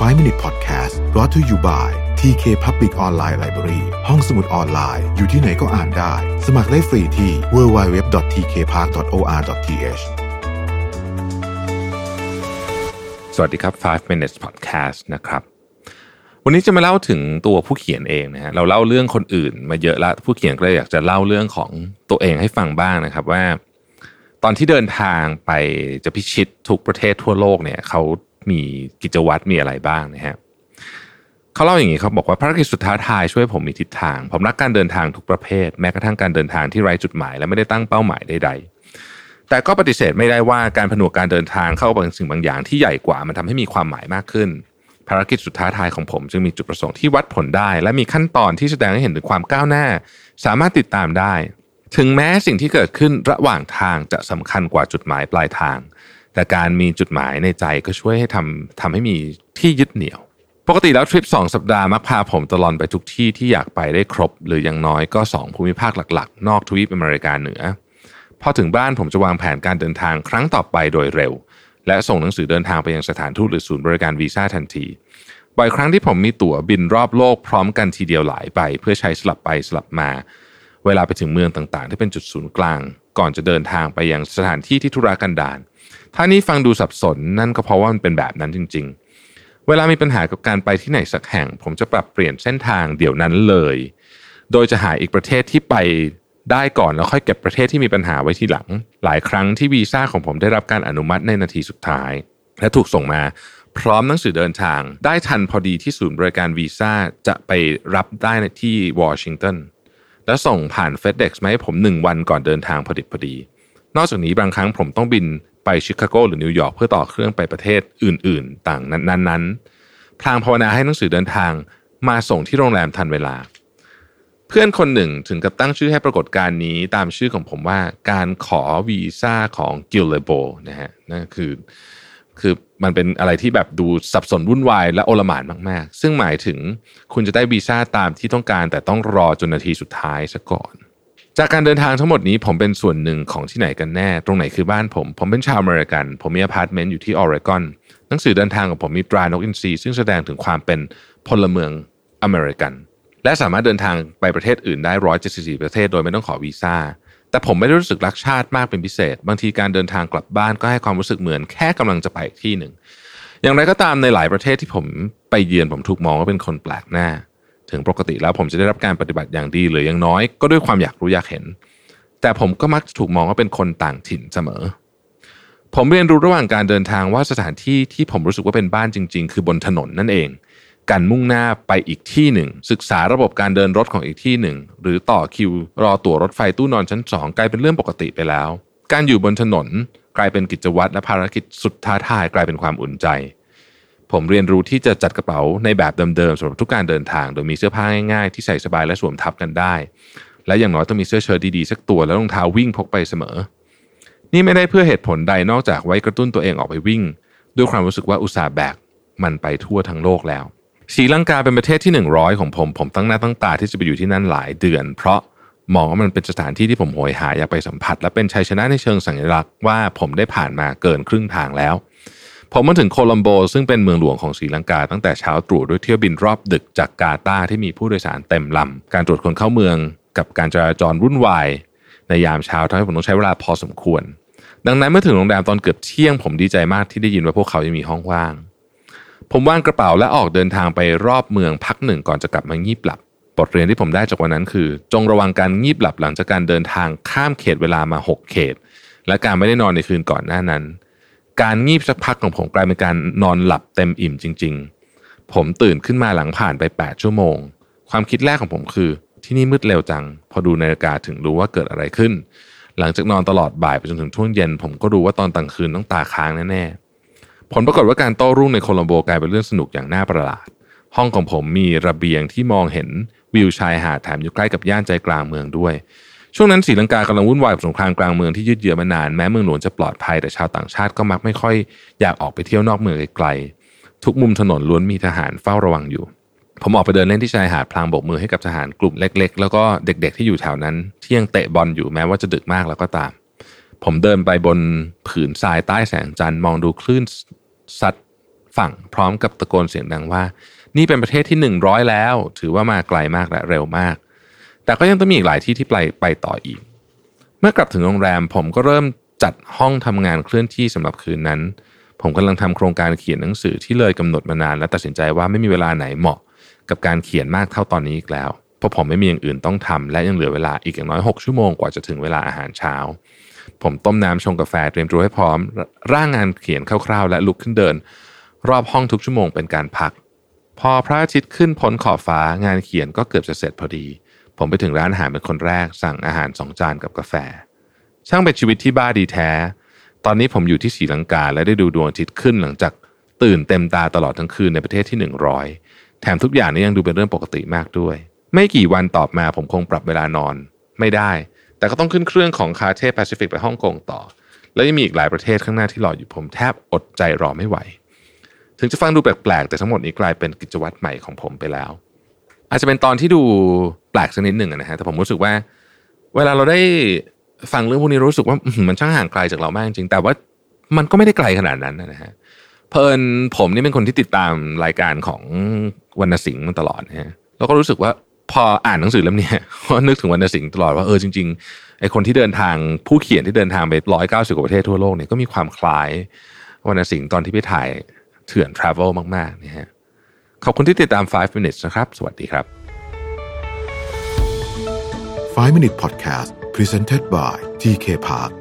5 Minute Podcast brought to you by TK Public Online Library ห้องสมุดออนไลน์ อยู่ที่ไหนก็อ่านได้ สมัครได้ฟรีที่ www.tkpark.or.th สวัสดีครับ 5 minutes podcast นะครับ วันนี้จะมาเล่าถึงตัวผู้เขียนเองนะฮะ เราเล่าเรื่องคนอื่นมาเยอะแล้วผู้เขียนก็เลยอยากจะเล่าเรื่องของตัวเองให้ฟังบ้างนะครับว่า ตอนที่เดินทางไปจะพิชิตทุกประเทศทั่วโลกเนี่ยเขา มีกิจวัตรมีอะไรบ้างนะฮะเขาเล่าอย่างนี้เขาบอกว่าภารกิจสุดท้าทายช่วยผมมีทิศทาง ผมรักการเดินทางทุกประเภท แม้กระทั่งการเดินทางที่ไร้จุดหมายและไม่ได้ตั้งเป้าหมายใด ๆ แต่ก็ปฏิเสธไม่ได้ว่าการผนวกการเดินทางเข้าบางสิ่งบางอย่างที่ใหญ่กว่ามันทำให้มีความหมายมากขึ้น ภารกิจสุดท้าทายของผมจึงมีจุดประสงค์ที่วัดผลได้ และมีขั้นตอนที่แสดงให้เห็นถึงความก้าวหน้า สามารถติดตามได้ ถึงแม้สิ่งที่เกิดขึ้นระหว่างทางจะสำคัญกว่าจุดหมายปลายทาง แต่การมีจุดหมายในใจก็ช่วยให้ทำทำให้มีที่ยึดเหนี่ยว ปกติแล้วทริป 2 สัปดาห์มักพาผมตลอดไปทุกที่ที่อยากไปได้ครบ หรืออย่างน้อยก็ 2 ภูมิภาคหลักๆ นอกทวีปอเมริกาเหนือ พอถึงบ้านผมจะวางแผนการเดินทางครั้งต่อไปโดยเร็ว และส่งหนังสือเดินทางไปยังสถานทูตหรือศูนย์บริการวีซ่าทันทีบ่อยครั้งที่ผมมีตั๋วบินรอบโลกพร้อมกันทีเดียวหลายใบเพื่อใช้สลับไปสลับมา เวลาไปถึงเมืองต่างๆ ที่เป็นจุดศูนย์กลาง ก่อนจะเดินทางไปยังสถานที่ที่ธุระกันดารถ้านี้ฟังดูสับสนนั่นก็เพราะว่ามันเป็นแบบนั้นจริง ๆ เวลามีปัญหากับการไปที่ไหนสักแห่ง ผมจะปรับเปลี่ยนเส้นทางเดี๋ยวนั้นเลย โดยจะหาอีกประเทศที่ไปได้ก่อนแล้วค่อยเก็บประเทศที่มีปัญหาไว้ทีหลัง หลายครั้งที่วีซ่าของผมได้รับการอนุมัติในนาทีสุดท้าย และถูกส่งมาพร้อมหนังสือเดินทาง ได้ทันพอดีที่ศูนย์บริการวีซ่าจะไปรับได้ที่วอชิงตัน และส่งผ่าน FedEx มาให้ผมหนึ่งวันก่อนเดินทางพอดิบพอดี นอกจากนี้บางครั้งผมต้องบินไปชิคาโกหรือนิวยอร์กเพื่อต่อเครื่องไปประเทศอื่น ๆ ต่างนั้นๆพลางภาวนาให้หนังสือเดินทางมาส่งที่โรงแรมทันเวลา เพื่อนคนหนึ่งถึงกับตั้งชื่อให้ปรากฏการณ์นี้ตามชื่อของผมว่าการขอวีซ่าของกิลเลโบนะฮะนั่นคือคือ มันเป็นอะไรที่แบบดูสับสนวุ่นวายและอลหม่านมากๆ ซึ่งหมายถึงคุณจะได้วีซ่าตามที่ต้องการ แต่ต้องรอจนนาทีสุดท้ายซะก่อน จากการเดินทางทั้งหมดนี้ผมเป็นส่วนหนึ่งของที่ไหนกันแน่ ตรงไหนคือบ้านผม ผมเป็นชาวอเมริกัน ผมมีอพาร์ตเมนต์อยู่ที่ออริกอนหนังสือเดินทางของผมมีตรานกอินทรีซึ่งแสดงถึงความเป็นพลเมืองอเมริกัน และสามารถเดินทางไปประเทศอื่นได้174ประเทศ โดยไม่ต้องขอวีซ่า แต่ผมไม่ได้รู้สึกรักชาติมากเป็นพิเศษ บางทีการเดินทางกลับบ้านก็ให้ความรู้สึกเหมือนแค่กำลังจะไปอีกที่หนึ่ง อย่างไรก็ตามในหลายประเทศที่ผมไปเยือนผมถูกมองว่าเป็นคนแปลกหน้า ถึงปกติแล้วผมจะได้รับการปฏิบัติอย่างดีหรืออย่างน้อย ก็ด้วยความอยากรู้อยากเห็น แต่ผมก็มักจะถูกมองว่าเป็นคนต่างถิ่นเสมอ ผมเรียนรู้ระหว่างการเดินทางว่าสถานที่ที่ผมรู้สึกว่าเป็นบ้านจริง ๆ คือบนถนนนั่นเอง การมุ่งหน้าไปอีกที่หนึ่ง ศึกษาระบบการเดินรถของอีกที่หนึ่ง หรือต่อคิวรอตั๋วรถไฟตู้นอนชั้นสองกลายเป็นเรื่องปกติไปแล้ว การอยู่บนถนนกลายเป็นกิจวัตรและภารกิจสุดท้าทายกลายเป็นความอุ่นใจ ผมเรียนรู้ที่จะจัดกระเป๋าในแบบเดิมๆสำหรับทุกการเดินทาง โดยมีเสื้อผ้าง่ายๆที่ใส่สบายและสวมทับกันได้ และอย่างน้อยต้องมีเสื้อเชิ้ตดีๆสักตัวและรองเท้าวิ่งพกไปเสมอ นี่ไม่ได้เพื่อเหตุผลใดนอกจากไว้กระตุ้นตัวเองออกไปวิ่ง ด้วยความรู้สึกว่าอุตส่าห์แบกมันไปทั่วทั้งโลกแล้ว ศรีลังกาเป็นประเทศที่ 100 ของผม ผมตั้งหน้าตั้งตาที่จะไปอยู่ที่นั่นหลายเดือน เพราะมองว่ามันเป็นสถานที่ที่ผมโหยหาอยากไปสัมผัส และเป็นชัยชนะในเชิงสัญลักษณ์ว่าผมได้ผ่านมาเกินครึ่งทางแล้ว ผมมาถึงโคลัมโบ ซึ่งเป็นเมืองหลวงของศรีลังกา ตั้งแต่เช้าตรู่ด้วยเที่ยวบินรอบดึกจากกาตาที่มีผู้โดยสารเต็มลำการตรวจคนเข้าเมือง กับการจราจรวุ่นวาย ในยามเช้าทำให้ผมต้องใช้เวลาพอสมควร ดังนั้นเมื่อถึงโรงแรมตอนเกือบเที่ยงผมดีใจมากที่ได้ยินว่าพวกเขายังมีห้องว่าง ผมวางกระเป๋าและออกเดินทางไปรอบเมืองพักหนึ่งก่อนจะกลับมางีบหลับ บทเรียนที่ผมได้จากวันนั้นคือ จงระวังการงีบหลับหลังจากการเดินทางข้ามเขตเวลามา 6 เขต และการไม่ได้นอนในคืนก่อนหน้านั้น การงีบสักพักของผมกลายเป็นการนอนหลับเต็มอิ่มจริง ๆ ผมตื่นขึ้นมาหลังผ่านไป 8 ชั่วโมง ความคิดแรกของผมคือ ที่นี่มืดเร็วจัง พอดูนาฬิกาถึงรู้ว่าเกิดอะไรขึ้น หลังจากนอนตลอดบ่ายไปจนถึงช่วงเย็น ผมก็รู้ว่าตอนกลางคืนต้องตาค้างแน่ๆ ผลปรากฏว่าการโต้รุ่งในโคลัมโบกลายเป็นเรื่องสนุกอย่างน่าประหลาด ห้องของผมมีระเบียงที่มองเห็นวิวชายหาดแถมอยู่ใกล้กับย่านใจกลางเมืองด้วย ช่วงนั้นศรีลังกากำลังวุ่นวายกับสงครามกลางเมืองที่ยืดเยื้อมานานแม้เมืองหลวงจะปลอดภัยแต่ชาวต่างชาติก็มักไม่ค่อยอยากออกไปเที่ยวนอกเมืองไกลๆทุกมุมถนนล้วนมีทหารเฝ้าระวังอยู่ ผมออกไปเดินเล่นที่ชายหาดพลางโบกมือให้กับทหารกลุ่มเล็ก ๆ แล้วก็เด็ก ๆ ที่อยู่แถวนั้นที่ยังเตะบอลอยู่แม้ว่าจะดึกมากแล้วก็ตามผมเดินไปบนผืนทรายใต้แสงจันทร์มองดูคลื่น ซัดฝั่งพร้อมกับตะโกนเสียงดังว่า นี่เป็นประเทศที่ 100 แล้ว ถือว่ามาไกลมากและเร็วมาก แต่ก็ยังต้องมีอีกหลายที่ที่ไปไปต่ออีก เมื่อกลับถึงโรงแรมผมก็เริ่มจัดห้องทำงานเคลื่อนที่สำหรับคืนนั้น ผมกำลังทำโครงการเขียนหนังสือที่เลยกำหนดมานาน และตัดสินใจว่าไม่มีเวลาไหนเหมาะ กับการเขียนมากเท่าตอนนี้อีกแล้วเพราะผมไม่มีอย่างอื่นต้องทำและยังเหลือเวลาอีกอย่างน้อย 6 ชั่วโมงกว่าจะถึงเวลาอาหารเช้า ผมต้มน้ำชงกาแฟเตรียมตัวให้พร้อม ร่างงานเขียนคร่าวๆ และลุกขึ้นเดิน รอบห้องทุกชั่วโมงเป็นการพัก พอพระอาทิตย์ขึ้นพ้นขอบฟ้างานเขียนก็เกือบจะเสร็จพอดี ผมไปถึงร้านอาหารเป็นคนแรก สั่งอาหารสองจานกับกาแฟ ช่างเป็นชีวิตที่บ้าดีแท้ ตอนนี้ผมอยู่ที่ศรีลังกาและได้ดูดวงอาทิตย์ขึ้นหลังจากตื่นเต็มตาตลอดทั้งคืนในประเทศที่ 100 แถมทุกอย่างนี้ยังดูเป็นเรื่องปกติมากด้วย ไม่กี่วันตอบมาผมคงปรับเวลานอน ไม่ได้ แต่ก็ต้องขึ้นเครื่องของคาเทแปซิฟิกไปฮ่องกงต่อ แล้วยังมีอีกหลายประเทศข้างหน้าที่รออยู่ผมแทบอดใจรอไม่ไหว ถึงจะฟังดูแปลกๆ แต่ทั้งหมดนี้กลายเป็นกิจวัตรใหม่ของผมไปแล้ว อาจจะเป็นตอนที่ดูแปลกสักนิดหนึ่งนะฮะแต่ผมรู้สึกว่า เวลาเราได้ฟังเรื่องพวกนี้รู้สึกว่ามันช่างห่างไกลจากเรามากจริงๆแต่ว่ามันก็ไม่ได้ไกลขนาดนั้นนะฮะเพลินผมนี่เป็นคนที่ติดตามรายการของวรรณสิงห์มาตลอดนะฮะแล้วก็รู้สึกว่า พออ่านหนังสือเล่มเนี้ยก็นึกถึงวรรณสิงห์ตลอดว่าเออจริงๆไอคนที่เดินทางผู้เขียนที่เดินทางไปร้อยเก้าสิบกว่าประเทศทั่วโลกเนี่ยก็มีความคล้ายวรรณสิงห์ตอนที่ไปถ่ายเถื่อนทราเวลมากๆนะฮะขอบคุณที่ติดตาม 5 minutes นะครับ สวัสดีครับ 5 Minute Podcast Presented by TK Park